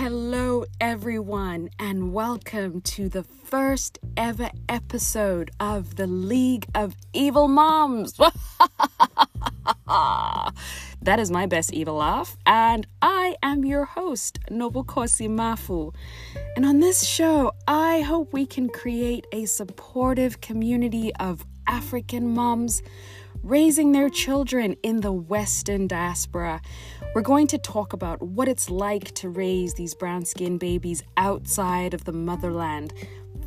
Hello, everyone, and welcome to the first ever episode of the League of Evil Moms. that is my best evil laugh, and I am your host, Nobukosi Mafu. And on this show, I hope we can create a supportive community of African moms raising their children in the Western diaspora. We're going to talk about what it's like to raise these brown skinned babies outside of the motherland,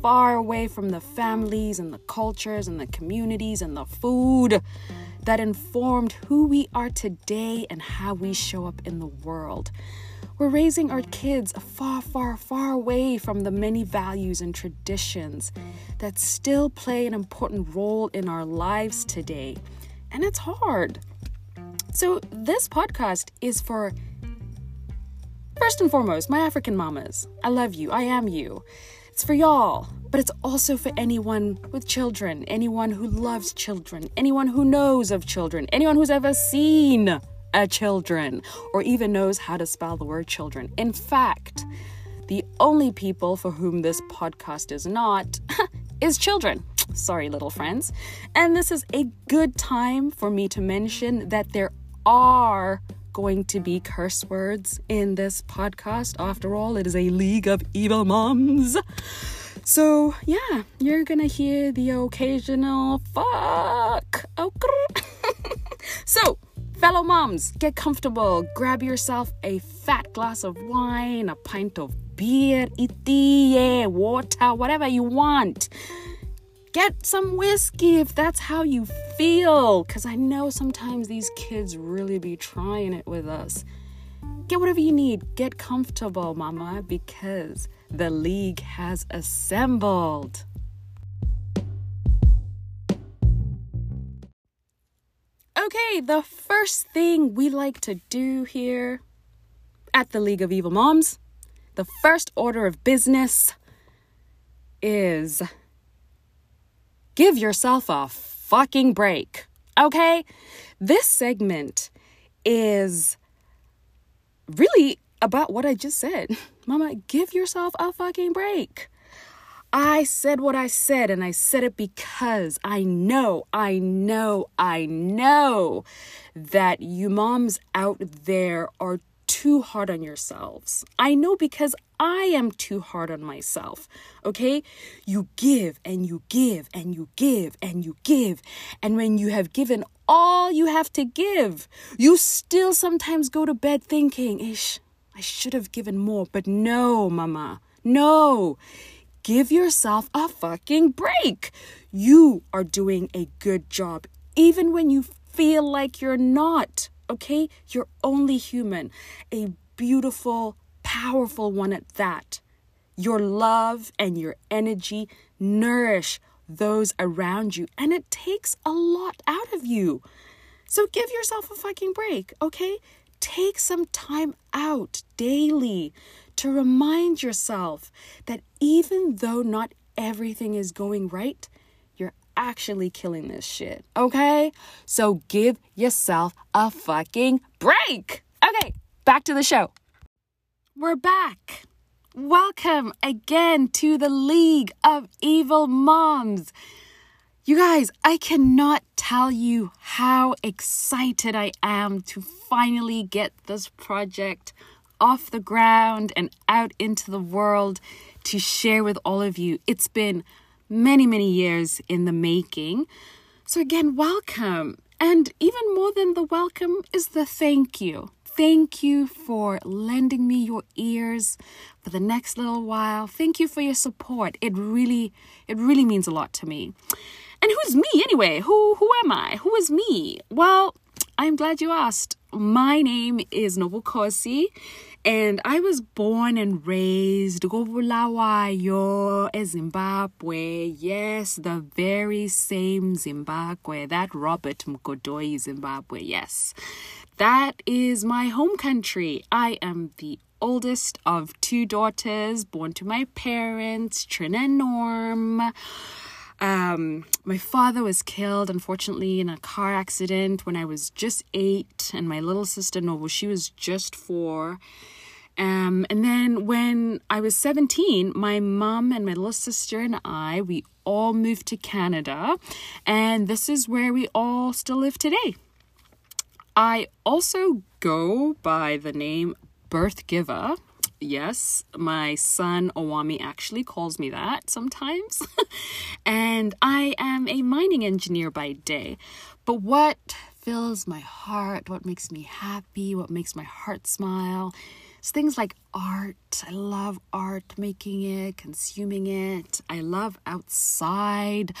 far away from the families and the cultures and the communities and the food that informed who we are today and how we show up in the world. We're raising our kids far, far, far away from the many values and traditions that still play an important role in our lives today and it's hard. So, this podcast is for, first and foremost, my African mamas. I love you. I am you. It's for y'all, but it's also for anyone with children, anyone who loves children, anyone who knows of children, anyone who's ever seen a children, or even knows how to spell the word children. In fact, the only people for whom this podcast is not is children. Sorry, little friends. And this is a good time for me to mention that there are going to be curse words in this podcast. After all, it is a league of evil moms. So, yeah, you're gonna hear the occasional fuck. Oh, so, fellow moms, get comfortable. Grab yourself a fat glass of wine, a pint of beer, tea, water, whatever you want get some whiskey if that's how you feel. Because I know sometimes these kids really be trying it with us. Get whatever you need. Get comfortable, mama, because the league has assembled. Okay, the first thing we like to do here at the League of Evil Moms, the first order of business is give yourself a fucking break. Okay? This segment is really about what I just said. Mama, give yourself a fucking break. I said what I said, and I said it because I know, I know, I know that you moms out there are too hard on yourselves. I know because I am too hard on myself. Okay? You give and you give and you give and you give. And when you have given all you have to give, you still sometimes go to bed thinking, Ish, I should have given more. But no, mama. No. Give yourself a fucking break. You are doing a good job, even when you feel like you're not okay? You're only human, a beautiful, powerful one at that. Your love and your energy nourish those around you, and it takes a lot out of you. So give yourself a fucking break, okay? Take some time out daily to remind yourself that even though not everything is going right, actually killing this shit. Okay? So give yourself a fucking break. Okay, back to the show. We're back. Welcome again to the League of Evil Moms. You guys, I cannot tell you how excited I am to finally get this project off the ground and out into the world to share with all of you. It's been many, many years in the making. So, again, welcome. And even more than the welcome is the thank you. Thank you for lending me your ears for the next little while. Thank you for your support. It really, it really means a lot to me. And who's me anyway? Who who am I? Who is me? Well, I'm glad you asked. My name is Nobukosi and I was born and raised Gobulawayo, Zimbabwe. Yes, the very same Zimbabwe, that Robert Mugodoyi Zimbabwe. Yes, that is my home country. I am the oldest of two daughters born to my parents, Trin and Norm. Um, my father was killed, unfortunately, in a car accident when I was just eight, and my little sister Nobu, she was just four. Um, and then when I was 17, my mom and my little sister and I, we all moved to Canada. And this is where we all still live today. I also go by the name Birth Giver. Yes, my son Owami actually calls me that sometimes. and I am a mining engineer by day. But what fills my heart, what makes me happy, what makes my heart smile. It's things like art. I love art, making it, consuming it. I love outside.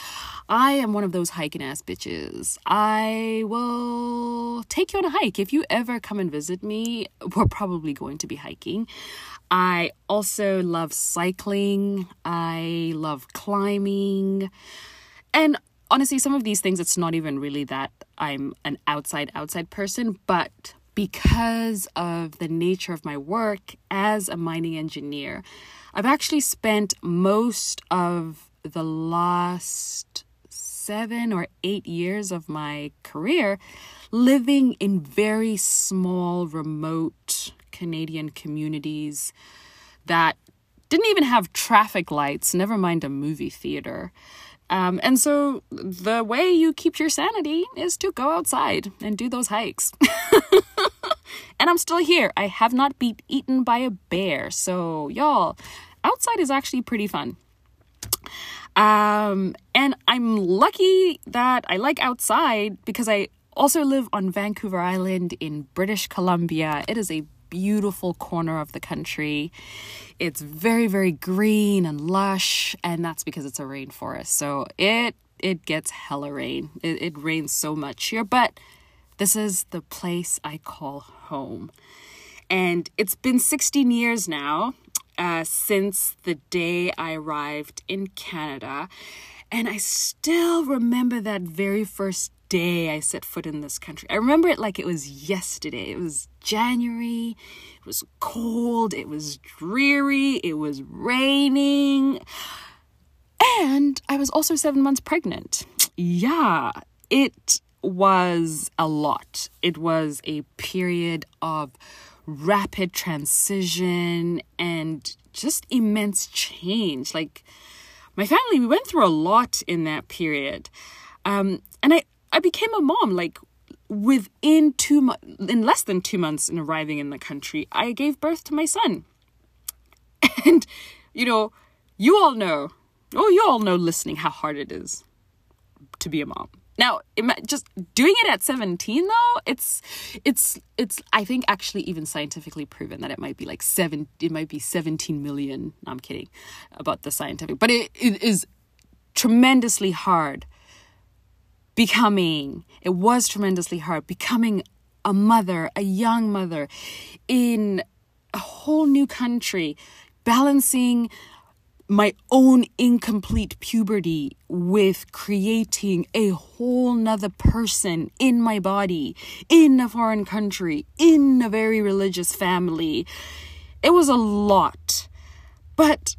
I am one of those hiking ass bitches. I will take you on a hike. If you ever come and visit me, we're probably going to be hiking. I also love cycling. I love climbing. And honestly, some of these things, it's not even really that I'm an outside, outside person, but because of the nature of my work as a mining engineer, I've actually spent most of the last seven or eight years of my career living in very small, remote Canadian communities that didn't even have traffic lights, never mind a movie theater. Um, and so the way you keep your sanity is to go outside and do those hikes. and I'm still here. I have not been eaten by a bear. So, y'all, outside is actually pretty fun. Um, and I'm lucky that I like outside because I also live on Vancouver Island in British Columbia. It is a beautiful corner of the country. It's very, very green and lush, and that's because it's a rainforest. So it it gets hella rain. It, it rains so much here, but this is the place I call home. And it's been 16 years now uh, since the day I arrived in Canada. And I still remember that very first day I set foot in this country. I remember it like it was yesterday. It was January. It was cold. It was dreary. It was raining. And I was also seven months pregnant. Yeah, it was a lot. It was a period of rapid transition and just immense change. Like, my family, we went through a lot in that period. Um, and I, I became a mom like within two months, in less than two months in arriving in the country, I gave birth to my son. And, you know, you all know, oh, you all know listening how hard it is to be a mom. Now, just doing it at 17 though, it's it's it's I think actually even scientifically proven that it might be like 7 it might be 17 million. No, I'm kidding about the scientific, but it, it is tremendously hard becoming, it was tremendously hard becoming a mother, a young mother in a whole new country, balancing my own incomplete puberty with creating a whole nother person in my body, in a foreign country, in a very religious family. It was a lot. But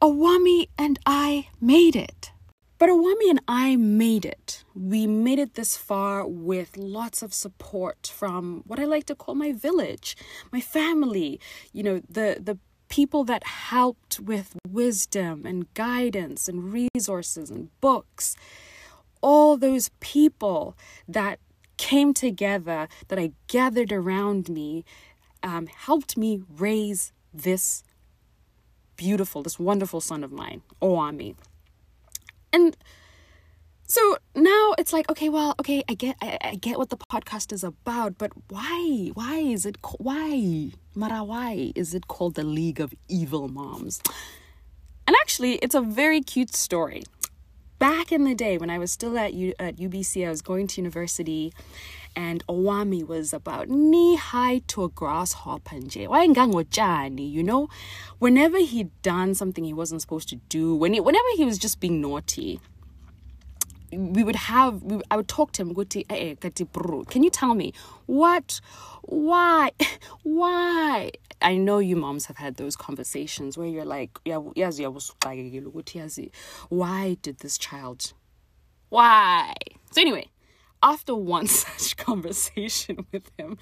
Owami and I made it. But Owami and I made it. We made it this far with lots of support from what I like to call my village, my family, you know, the the people that helped with wisdom and guidance and resources and books. All those people that came together, that I gathered around me, um, helped me raise this beautiful, this wonderful son of mine, Owami. And so now it's like, okay, well, okay, I get, I, I get what the podcast is about, but why, why is it, why, Mara, why is it called the League of Evil Moms? And actually, it's a very cute story. Back in the day when I was still at, U- at UBC, I was going to university, and Owami was about knee high to a grasshopper. You know, whenever he'd done something he wasn't supposed to do, when he, whenever he was just being naughty, we would have we, I would talk to him to eh, eh, can you tell me what why why I know you moms have had those conversations where you're like why did this child why so anyway after one such conversation with him,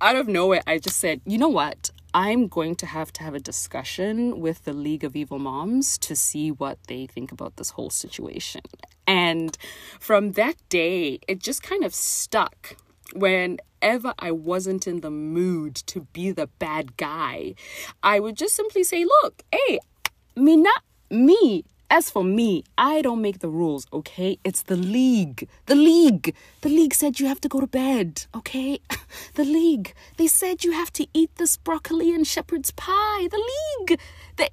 out of nowhere, I just said, you know what? I'm going to have to have a discussion with the League of Evil Moms to see what they think about this whole situation. And from that day, it just kind of stuck. Whenever I wasn't in the mood to be the bad guy, I would just simply say, Look, hey, me not me as for me, I don't make the rules, okay? It's the league. The league. The league said you have to go to bed, okay? The league. They said you have to eat this broccoli and shepherd's pie. The league.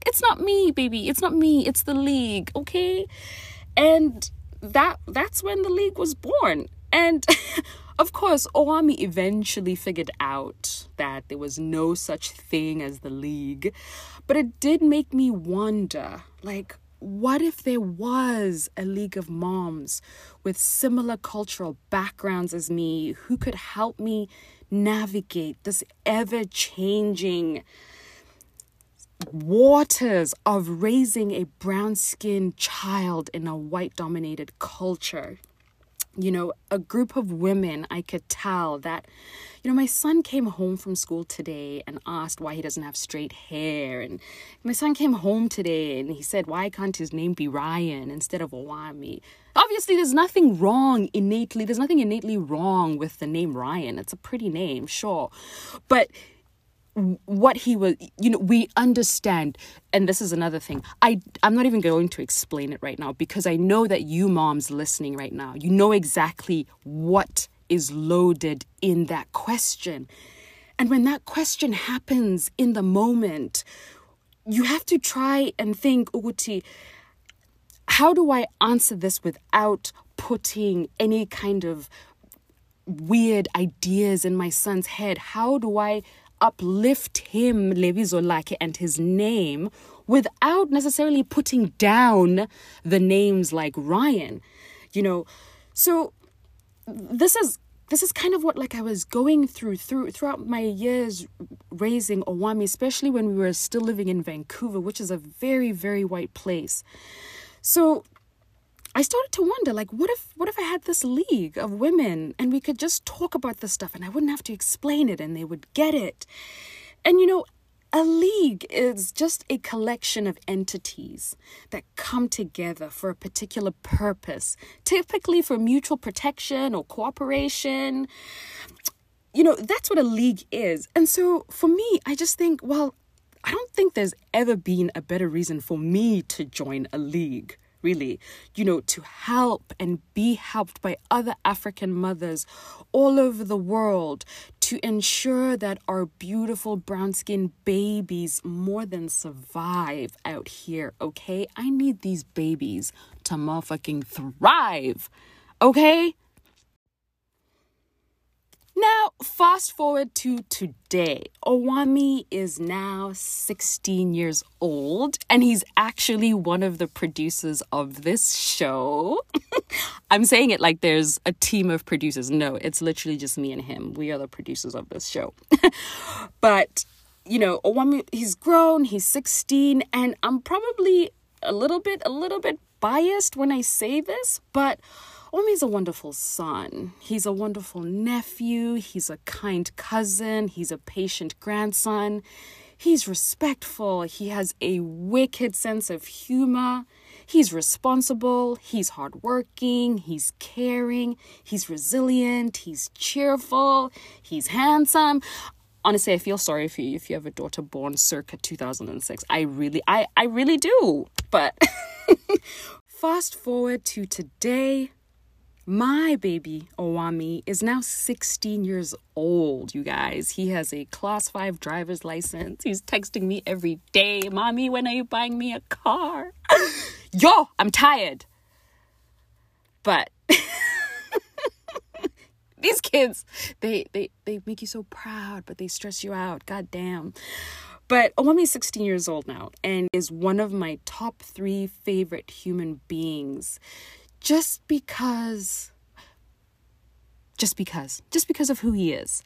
It's not me, baby. It's not me. It's the league, okay? And that that's when the league was born. And of course, Owami eventually figured out that there was no such thing as the league. But it did make me wonder, like, what if there was a League of Moms with similar cultural backgrounds as me who could help me navigate this ever changing waters of raising a brown skinned child in a white dominated culture? You know, a group of women, I could tell that, you know, my son came home from school today and asked why he doesn't have straight hair. And my son came home today and he said, why can't his name be Ryan instead of Owami? Obviously, there's nothing wrong innately, there's nothing innately wrong with the name Ryan. It's a pretty name, sure. But what he was you know we understand and this is another thing. I i'm not even going to explain it right now because i know that you moms listening right now you know exactly what is loaded in that question. And when that question happens in the moment you have to try and think uguti how do i answer this without putting any kind of weird ideas in my son's head? How do i uplift him, Levizo Lake, and his name without necessarily putting down the names like Ryan. You know, so this is this is kind of what like I was going through through throughout my years raising Owami, especially when we were still living in Vancouver, which is a very, very white place. So I started to wonder like what if what if I had this league of women and we could just talk about this stuff and I wouldn't have to explain it and they would get it. And you know, a league is just a collection of entities that come together for a particular purpose, typically for mutual protection or cooperation. You know, that's what a league is. And so for me, I just think, well, I don't think there's ever been a better reason for me to join a league really, you know, to help and be helped by other African mothers all over the world to ensure that our beautiful brown skinned babies more than survive out here, okay? I need these babies to motherfucking thrive, okay? Now, fast forward to today. Owami is now 16 years old, and he's actually one of the producers of this show. I'm saying it like there's a team of producers. No, it's literally just me and him. We are the producers of this show. but, you know, Owami, he's grown, he's 16, and I'm probably a little bit, a little bit biased when I say this, but Omi's a wonderful son. He's a wonderful nephew. He's a kind cousin. He's a patient grandson. He's respectful. He has a wicked sense of humor. He's responsible. He's hardworking. He's caring. He's resilient. He's cheerful. He's handsome honestly i feel sorry for you if you have a daughter born circa 2006 i really i i really do but fast forward to today my baby, Owami, is now 16 years old, you guys. He has a class 5 driver's license. He's texting me every day, Mommy, when are you buying me a car? Yo, I'm tired. But these kids, they, they, they make you so proud, but they stress you out. God damn. But Owami is 16 years old now and is one of my top three favorite human beings just because just because just because of who he is.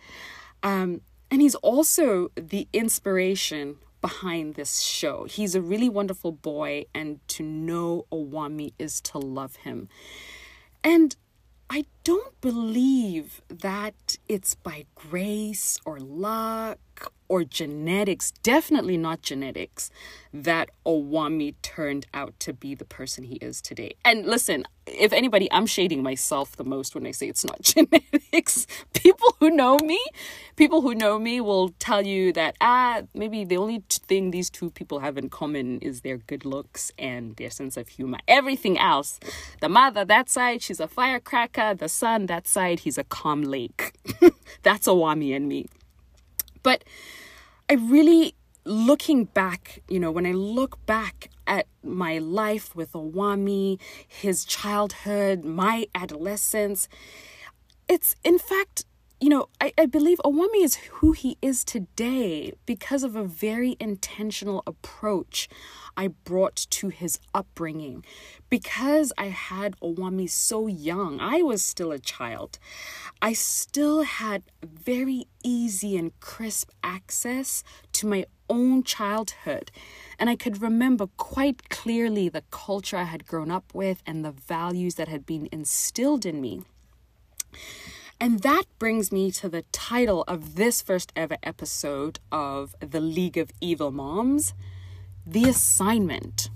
Um, and he's also the inspiration behind this show. He's a really wonderful boy and to know owami is to love him. And i don't believe that it's by grace or luck or genetics, definitely not genetics, that Owami turned out to be the person he is today. And listen, if anybody, I'm shading myself the most when I say it's not genetics. People who know me, people who know me will tell you that, ah, maybe the only thing these two people have in common is their good looks and their sense of humor. Everything else, the mother, that side, she's a firecracker. The son, that side, he's a calm lake. That's Owami and me. But I really, looking back, you know, when I look back at my life with Owami, his childhood, my adolescence, it's in fact, you know, I, I believe Owami is who he is today because of a very intentional approach I brought to his upbringing. Because I had Owami so young, I was still a child. I still had very easy and crisp access to my own childhood. And I could remember quite clearly the culture I had grown up with and the values that had been instilled in me. And that brings me to the title of this first ever episode of The League of Evil Moms the assignment.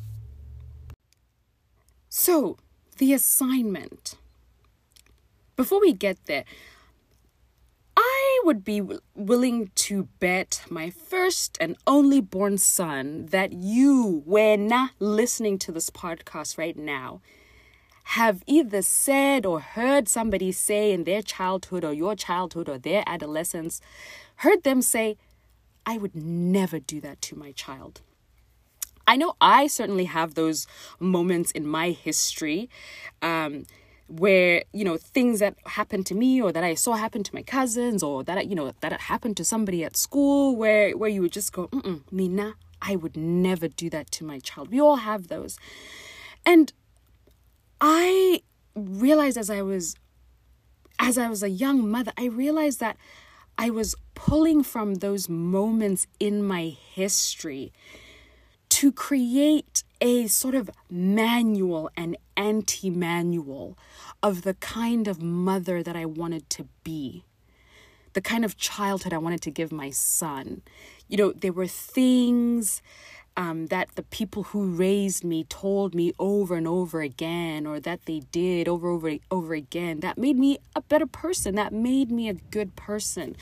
So, the assignment. Before we get there, I would be willing to bet my first and only born son that you, when listening to this podcast right now, have either said or heard somebody say in their childhood or your childhood or their adolescence, heard them say, I would never do that to my child. I know I certainly have those moments in my history um, where, you know, things that happened to me or that I saw happen to my cousins or that, you know, that happened to somebody at school where, where you would just go, mm Mina, I would never do that to my child. We all have those. And I realized as I was as I was a young mother, I realized that I was pulling from those moments in my history to create a sort of manual and anti manual of the kind of mother that I wanted to be, the kind of childhood I wanted to give my son. You know, there were things um, that the people who raised me told me over and over again, or that they did over over over again, that made me a better person. That made me a good person,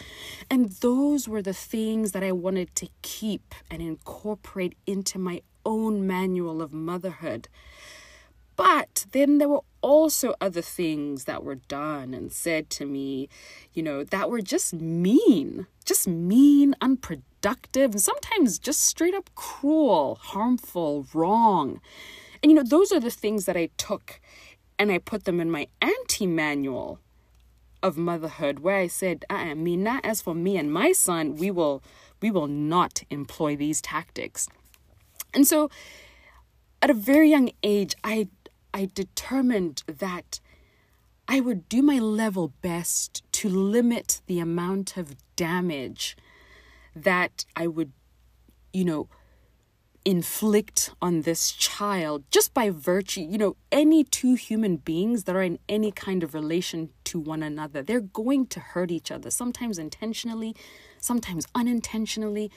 and those were the things that I wanted to keep and incorporate into my own manual of motherhood. But then there were also other things that were done and said to me, you know, that were just mean, just mean, unproductive and sometimes just straight up cruel, harmful, wrong. And you know, those are the things that I took and I put them in my anti manual of motherhood where I said, I uh-uh, mean, not as for me and my son, we will we will not employ these tactics. And so at a very young age, I I determined that I would do my level best to limit the amount of damage that I would, you know, inflict on this child just by virtue, you know, any two human beings that are in any kind of relation to one another, they're going to hurt each other, sometimes intentionally, sometimes unintentionally.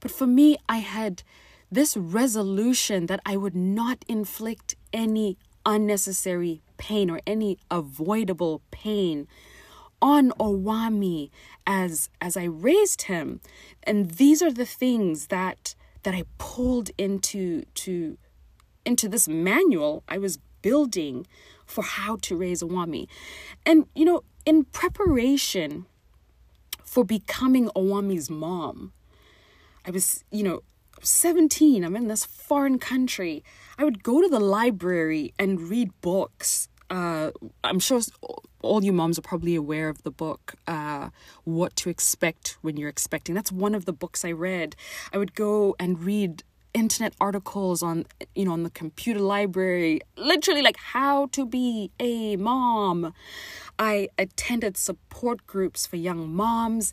But for me, I had this resolution that I would not inflict any unnecessary pain or any avoidable pain on Owami as as I raised him. And these are the things that that I pulled into to into this manual I was building for how to raise Owami. And you know, in preparation for becoming Owami's mom, I was, you know, 17, I'm in this foreign country. I would go to the library and read books uh, I'm sure all you moms are probably aware of the book, uh, What to Expect When You're Expecting. That's one of the books I read. I would go and read internet articles on you know on the computer library literally like how to be a mom i attended support groups for young moms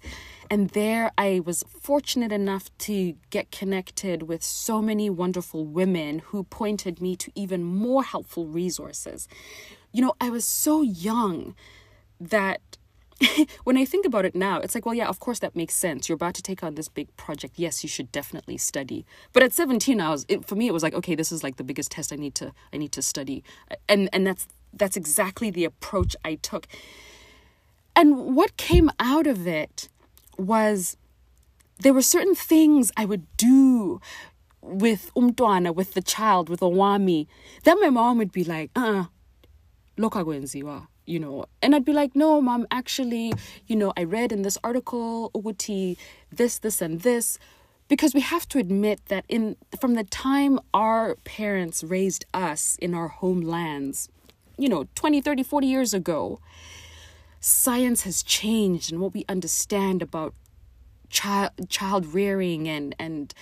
and there i was fortunate enough to get connected with so many wonderful women who pointed me to even more helpful resources you know, I was so young that when I think about it now, it's like, well, yeah, of course that makes sense. You're about to take on this big project. Yes, you should definitely study. But at 17, I was it, for me it was like, okay, this is like the biggest test I need to I need to study. And and that's that's exactly the approach I took. And what came out of it was there were certain things I would do with umtwana, with the child, with Owami, that my mom would be like, uh, lokakwenziwa you know and i'd be like no mom actually you know i read in this article uguti this this and this because we have to admit that in from the time our parents raised us in our homelands you know 20 30 40 years ago science has changed and what we understand about child child rearing and and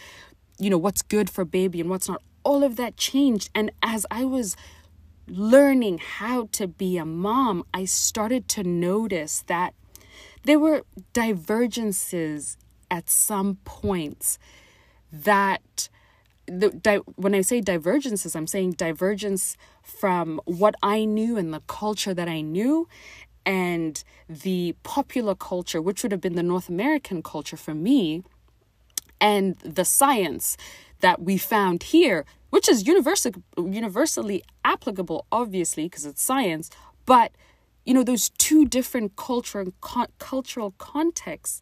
you know what's good for baby and what's not all of that changed. And as i was learning how to be a mom, I started to notice that there were divergences at some points that the di- when I say divergences, I'm saying divergence from what I knew and the culture that I knew and the popular culture, which would have been the North American culture for me, and the science that we found here which is universal, universally applicable, obviously, because it's science. But you know, those two different cultural con- cultural contexts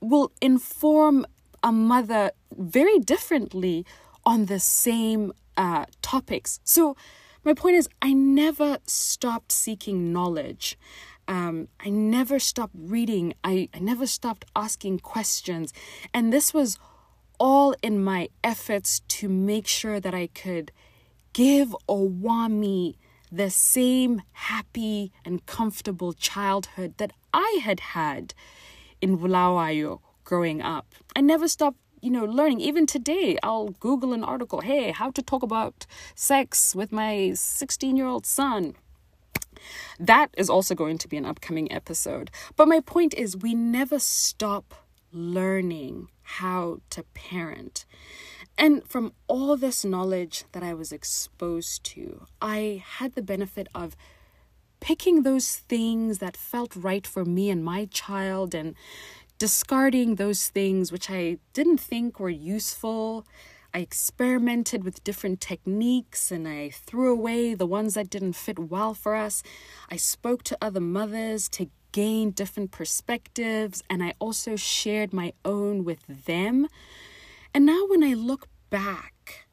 will inform a mother very differently on the same uh, topics. So, my point is, I never stopped seeking knowledge. Um, I never stopped reading. I, I never stopped asking questions. And this was all in my efforts to make sure that I could give Owami the same happy and comfortable childhood that I had had in Bulawayo growing up. I never stopped, you know, learning. Even today, I'll Google an article, hey, how to talk about sex with my 16 year old son. That is also going to be an upcoming episode. But my point is, we never stop learning how to parent. And from all this knowledge that I was exposed to, I had the benefit of picking those things that felt right for me and my child and discarding those things which I didn't think were useful. I experimented with different techniques and I threw away the ones that didn't fit well for us. I spoke to other mothers to gain different perspectives and I also shared my own with them. And now when I look back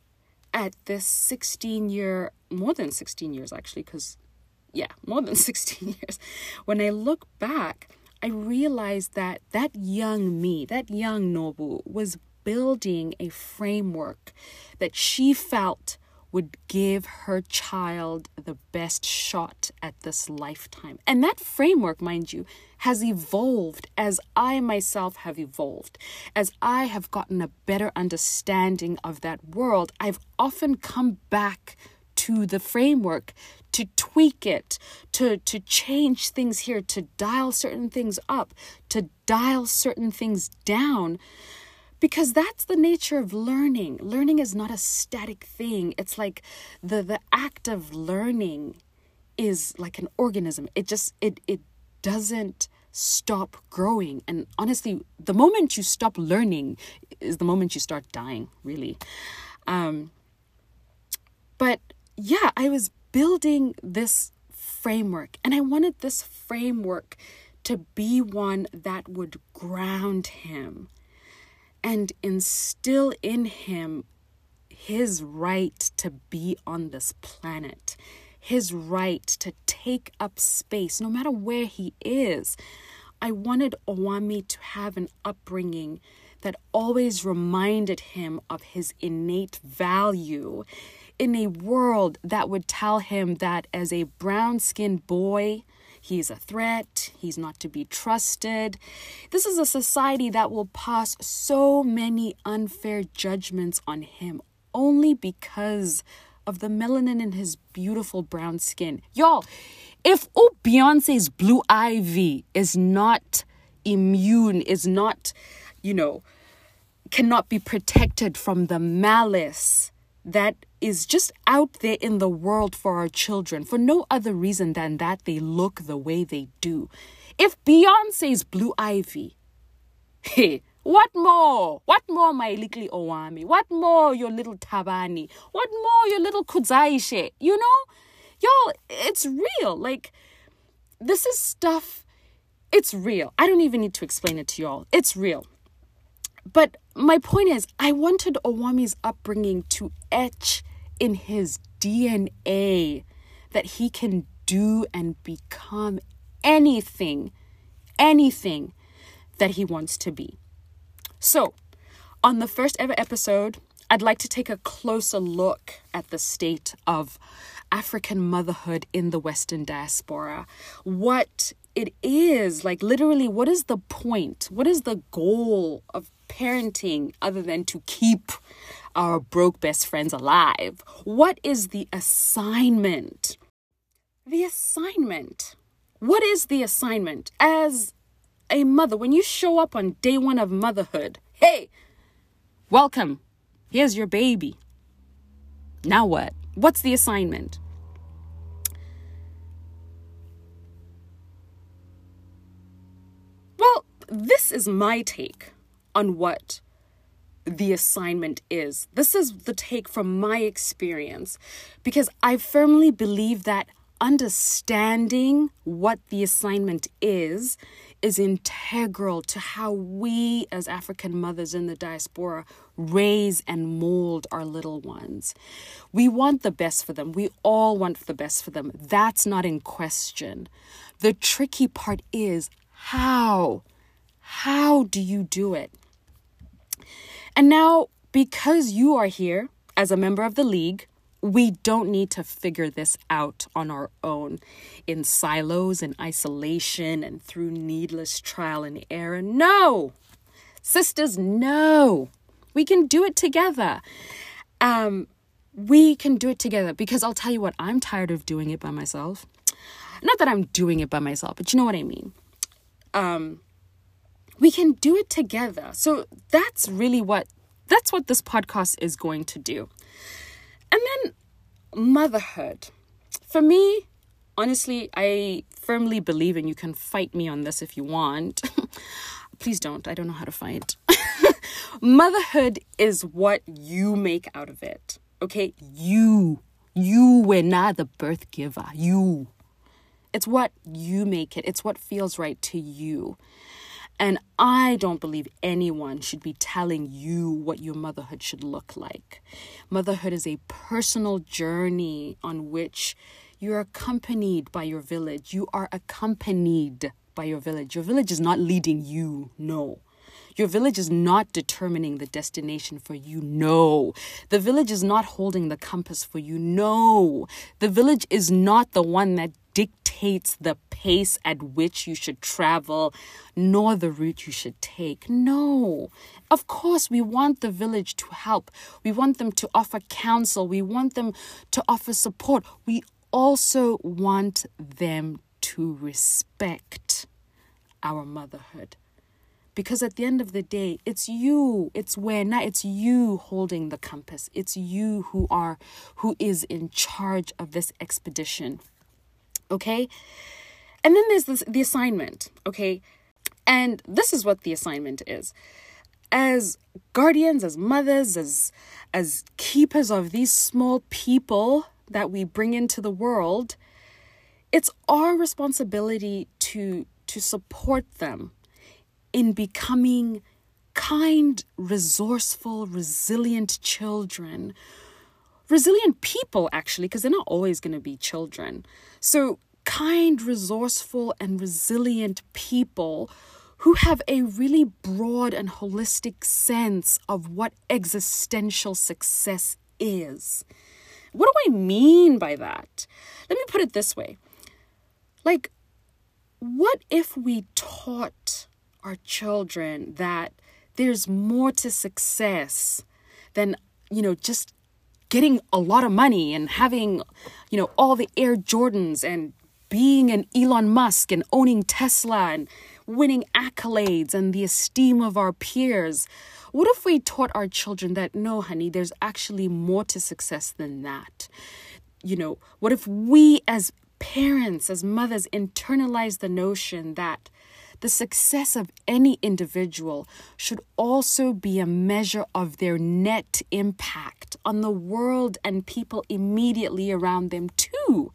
at this 16 year, more than 16 years actually, because yeah, more than 16 years, when I look back, I realized that that young me, that young Nobu, was building a framework that she felt would give her child the best shot at this lifetime. And that framework, mind you, has evolved as I myself have evolved. As I have gotten a better understanding of that world, I've often come back to the framework to tweak it, to, to change things here, to dial certain things up, to dial certain things down. Because that's the nature of learning. Learning is not a static thing. It's like the the act of learning is like an organism. It just it it doesn't stop growing. And honestly the moment you stop learning is the moment you start dying really. Um but yeah i was building this framework and i wanted this framework to be one that would ground him and instill in him his right to be on this planet, his right to take up space, no matter where he is. I wanted Owami to have an upbringing that always reminded him of his innate value in a world that would tell him that as a brown skinned boy, He's a threat. He's not to be trusted. This is a society that will pass so many unfair judgments on him only because of the melanin in his beautiful brown skin. Y'all, if oh Beyonce's Blue Ivy is not immune, is not, you know, cannot be protected from the malice that is just out there in the world for our children for no other reason than that they look the way they do. If Beyonce's Blue Ivy, hey, what more? What more, my little Owami? What more, your little Tabani? What more, your little Kudzaishe? You know? Y'all, it's real. Like, this is stuff, it's real. I don't even need to explain it to y'all. It's real. But my point is, I wanted Owami's upbringing to etch in his DNA that he can do and become anything, anything that he wants to be. So, on the first ever episode, I'd like to take a closer look at the state of African motherhood in the Western diaspora. What it is, like literally, what is the point? What is the goal of parenting other than to keep our broke best friends alive? What is the assignment? The assignment. What is the assignment? As a mother, when you show up on day one of motherhood, hey, welcome. Here's your baby. Now what? What's the assignment? Well, this is my take on what the assignment is. This is the take from my experience because I firmly believe that understanding what the assignment is is integral to how we as African mothers in the diaspora raise and mold our little ones. We want the best for them. We all want the best for them. That's not in question. The tricky part is how. How do you do it? And now, because you are here as a member of the league, we don't need to figure this out on our own in silos and isolation and through needless trial and error. No! Sisters, no! We can do it together. Um, we can do it together because I'll tell you what, I'm tired of doing it by myself. Not that I'm doing it by myself, but you know what I mean. Um, we can do it together. So that's really what that's what this podcast is going to do. And then motherhood. For me, honestly, I firmly believe, and you can fight me on this if you want. Please don't. I don't know how to fight. motherhood is what you make out of it. Okay? You. You were not the birth giver. You. It's what you make it, it's what feels right to you. And I don't believe anyone should be telling you what your motherhood should look like. Motherhood is a personal journey on which you're accompanied by your village. You are accompanied by your village. Your village is not leading you, no. Your village is not determining the destination for you. No. The village is not holding the compass for you. No. The village is not the one that dictates the pace at which you should travel, nor the route you should take. No. Of course, we want the village to help. We want them to offer counsel. We want them to offer support. We also want them to respect our motherhood. Because at the end of the day, it's you, it's where now it's you holding the compass. It's you who are who is in charge of this expedition. Okay? And then there's this, the assignment, okay? And this is what the assignment is. As guardians, as mothers, as as keepers of these small people that we bring into the world, it's our responsibility to to support them in becoming kind, resourceful, resilient children. Resilient people, actually, because they're not always going to be children. So, kind, resourceful, and resilient people who have a really broad and holistic sense of what existential success is. What do I mean by that? Let me put it this way. Like, what if we taught our children that there's more to success than, you know, just getting a lot of money and having, you know, all the Air Jordans and being an Elon Musk and owning Tesla and winning accolades and the esteem of our peers. What if we taught our children that no, honey, there's actually more to success than that? You know, what if we as parents, as mothers, internalize the notion that the success of any individual should also be a measure of their net impact on the world and people immediately around them, too.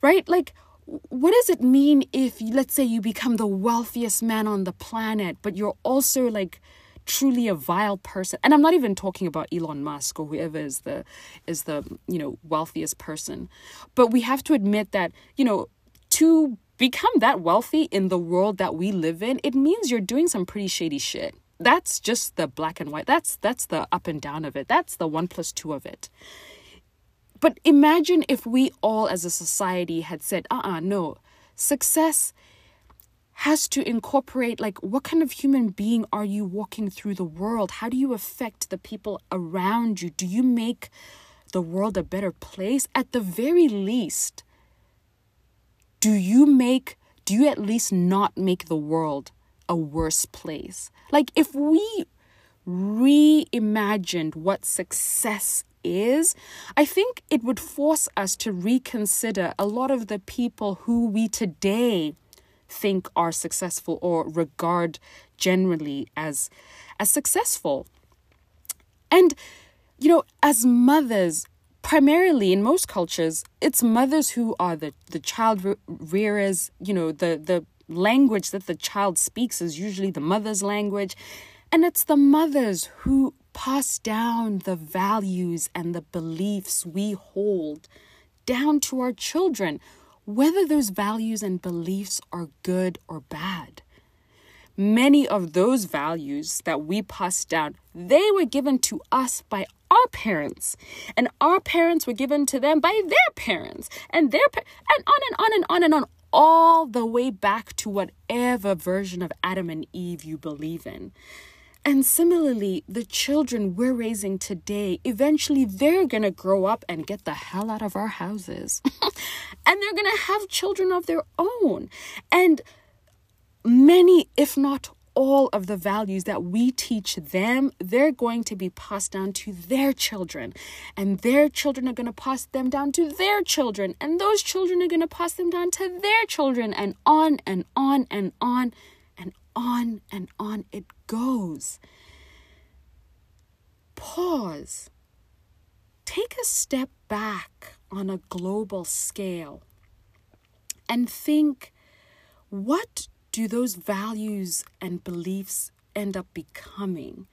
Right? Like, what does it mean if, let's say, you become the wealthiest man on the planet, but you're also like truly a vile person and i'm not even talking about elon musk or whoever is the is the you know wealthiest person but we have to admit that you know to become that wealthy in the world that we live in, it means you're doing some pretty shady shit. That's just the black and white. That's that's the up and down of it. That's the 1 plus 2 of it. But imagine if we all as a society had said, "Uh-uh, no. Success has to incorporate like what kind of human being are you walking through the world? How do you affect the people around you? Do you make the world a better place at the very least? do you make do you at least not make the world a worse place. Like if we reimagined what success is i think it would force us to reconsider a lot of the people who we today think are successful or regard generally as as successful. And you know as mothers primarily in most cultures it's mothers who are the the child rearers you know the the language that the child speaks is usually the mother's language. And it's the mothers who pass down the values and the beliefs we hold down to our children whether those values and beliefs are good or bad. Many of those values that we pass down they were given to us by our parents. And our parents were given to them by their parents. And their pa- and on and on and on and on all the way back to whatever version of Adam and Eve you believe in. And similarly, the children we're raising today, eventually they're going to grow up and get the hell out of our houses. and they're going to have children of their own. And many, if not all of the values that we teach them, they're going to be passed down to their children. And their children are going to pass them down to their children. And those children are going to pass them down to their children. And on and on and on and on and on it goes. Pause. Take a step back on a global scale and think what do those values and beliefs end up becoming?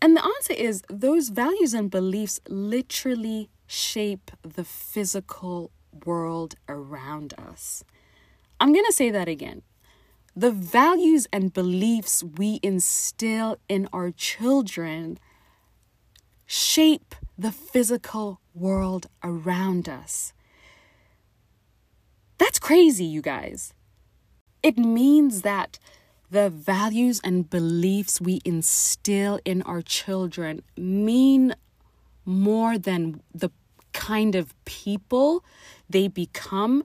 And the answer is those values and beliefs literally shape the physical world around us. I'm going to say that again. The values and beliefs we instill in our children shape the physical world around us. That's crazy, you guys. It means that the values and beliefs we instill in our children mean more than the kind of people they become.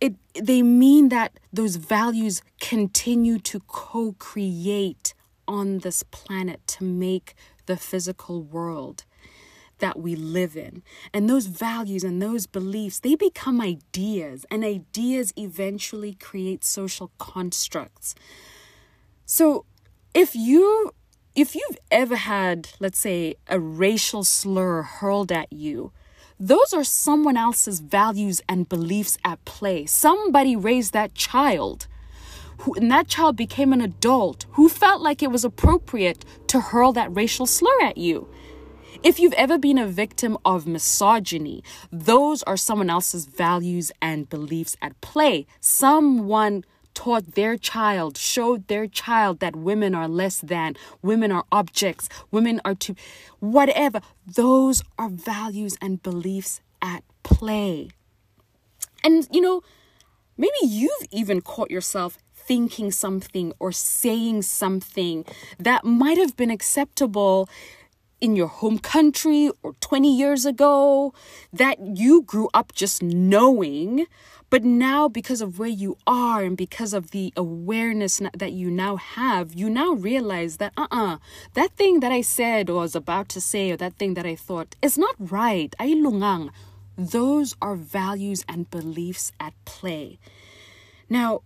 It, they mean that those values continue to co create on this planet to make the physical world that we live in. And those values and those beliefs, they become ideas, and ideas eventually create social constructs. So if you if you've ever had, let's say, a racial slur hurled at you, those are someone else's values and beliefs at play. Somebody raised that child. Who, and that child became an adult who felt like it was appropriate to hurl that racial slur at you. If you've ever been a victim of misogyny, those are someone else's values and beliefs at play. Someone taught their child, showed their child that women are less than, women are objects, women are to whatever. Those are values and beliefs at play. And you know, maybe you've even caught yourself thinking something or saying something that might have been acceptable in your home country or 20 years ago that you grew up just knowing. But now, because of where you are and because of the awareness that you now have, you now realize that, uh uh-uh, uh, that thing that I said or was about to say or that thing that I thought is not right. Those are values and beliefs at play. Now,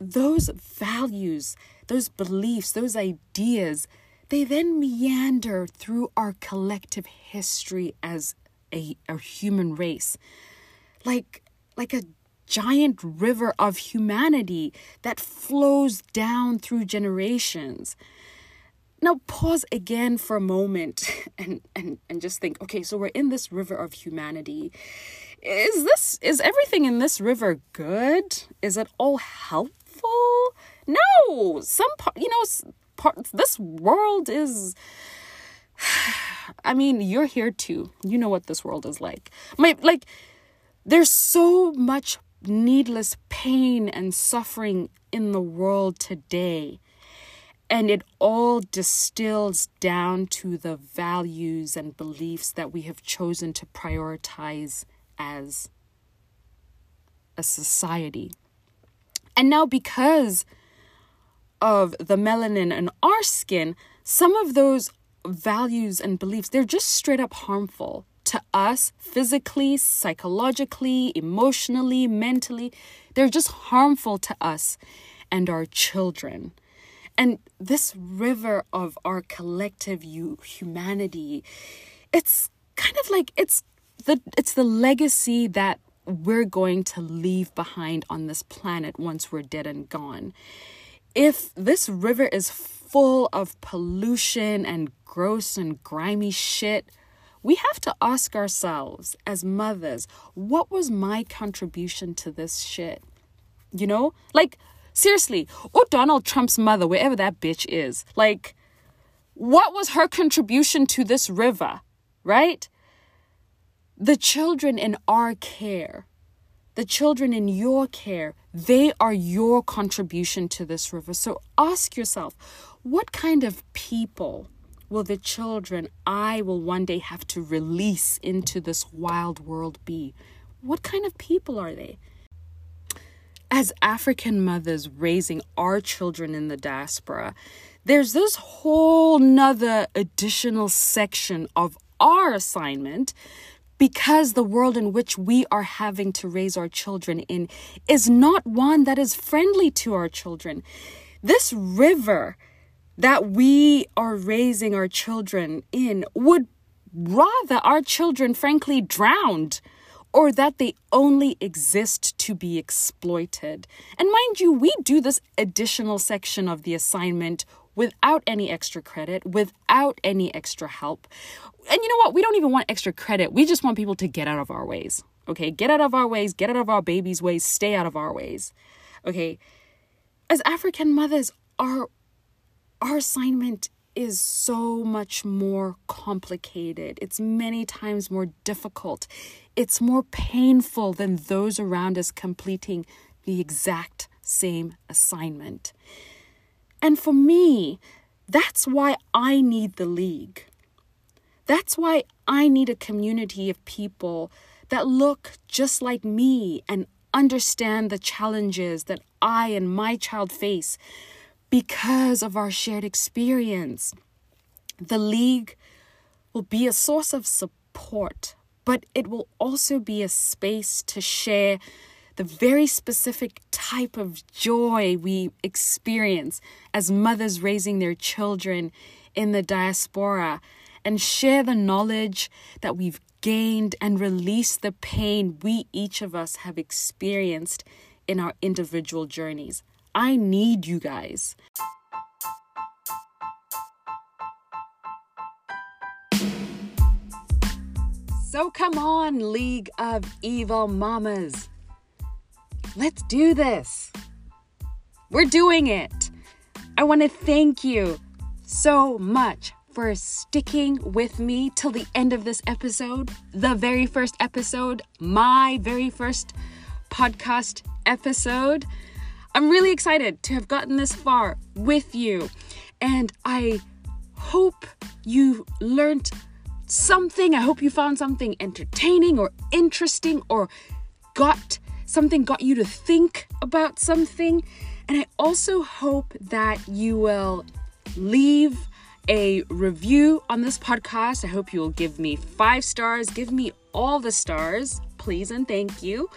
those values, those beliefs, those ideas, they then meander through our collective history as a, a human race. Like like a giant river of humanity that flows down through generations. Now pause again for a moment and, and, and just think, okay, so we're in this river of humanity. Is this is everything in this river good? Is it all helpful? No. Some part, you know, parts this world is I mean, you're here too. You know what this world is like. My like there's so much needless pain and suffering in the world today. And it all distills down to the values and beliefs that we have chosen to prioritize as a society. And now, because of the melanin in our skin, some of those values and beliefs, they're just straight up harmful to us physically, psychologically, emotionally, mentally. They're just harmful to us and our children. And this river of our collective humanity, it's kind of like it's the it's the legacy that we're going to leave behind on this planet once we're dead and gone. If this river is full of pollution and gross and grimy shit, we have to ask ourselves as mothers, what was my contribution to this shit? You know? Like, seriously, or Donald Trump's mother, wherever that bitch is, like, what was her contribution to this river, right? The children in our care, the children in your care, they are your contribution to this river. So ask yourself, what kind of people will the children I will one day have to release into this wild world be? What kind of people are they? As African mothers raising our children in the diaspora, there's this whole nother additional section of our assignment because the world in which we are having to raise our children in is not one that is friendly to our children. This river that we are raising our children in would rather our children, frankly, drowned or that they only exist to be exploited. And mind you, we do this additional section of the assignment without any extra credit, without any extra help. And you know what? We don't even want extra credit. We just want people to get out of our ways. Okay? Get out of our ways, get out of our babies' ways, stay out of our ways. Okay? As African mothers, our our assignment is so much more complicated. It's many times more difficult. It's more painful than those around us completing the exact same assignment. And for me, that's why I need the league. That's why I need a community of people that look just like me and understand the challenges that I and my child face because of our shared experience. The League will be a source of support, but it will also be a space to share the very specific type of joy we experience as mothers raising their children in the diaspora and share the knowledge that we've gained and release the pain we each of us have experienced in our individual journeys. I need you guys. So come on, League of Evil Mamas. Let's do this. We're doing it. I want to thank you so much for sticking with me till the end of this episode, the very first episode, my very first podcast episode. I'm really excited to have gotten this far with you, and I hope you learned something. I hope you found something entertaining or interesting or got something got you to think about something. And I also hope that you will leave a review on this podcast. I hope you will give me five stars, give me all the stars, please and thank you.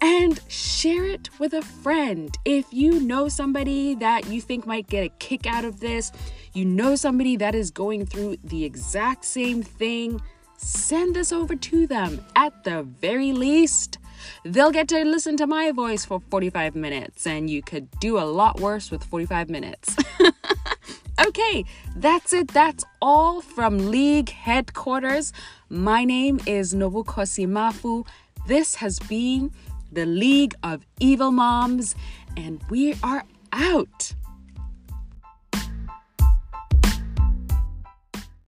And share it with a friend. If you know somebody that you think might get a kick out of this, you know somebody that is going through the exact same thing, send this over to them. At the very least, they'll get to listen to my voice for 45 minutes, and you could do a lot worse with 45 minutes. okay, that's it. That's all from League headquarters. My name is Nobukosi Mafu. This has been the League of Evil Moms, and we are out.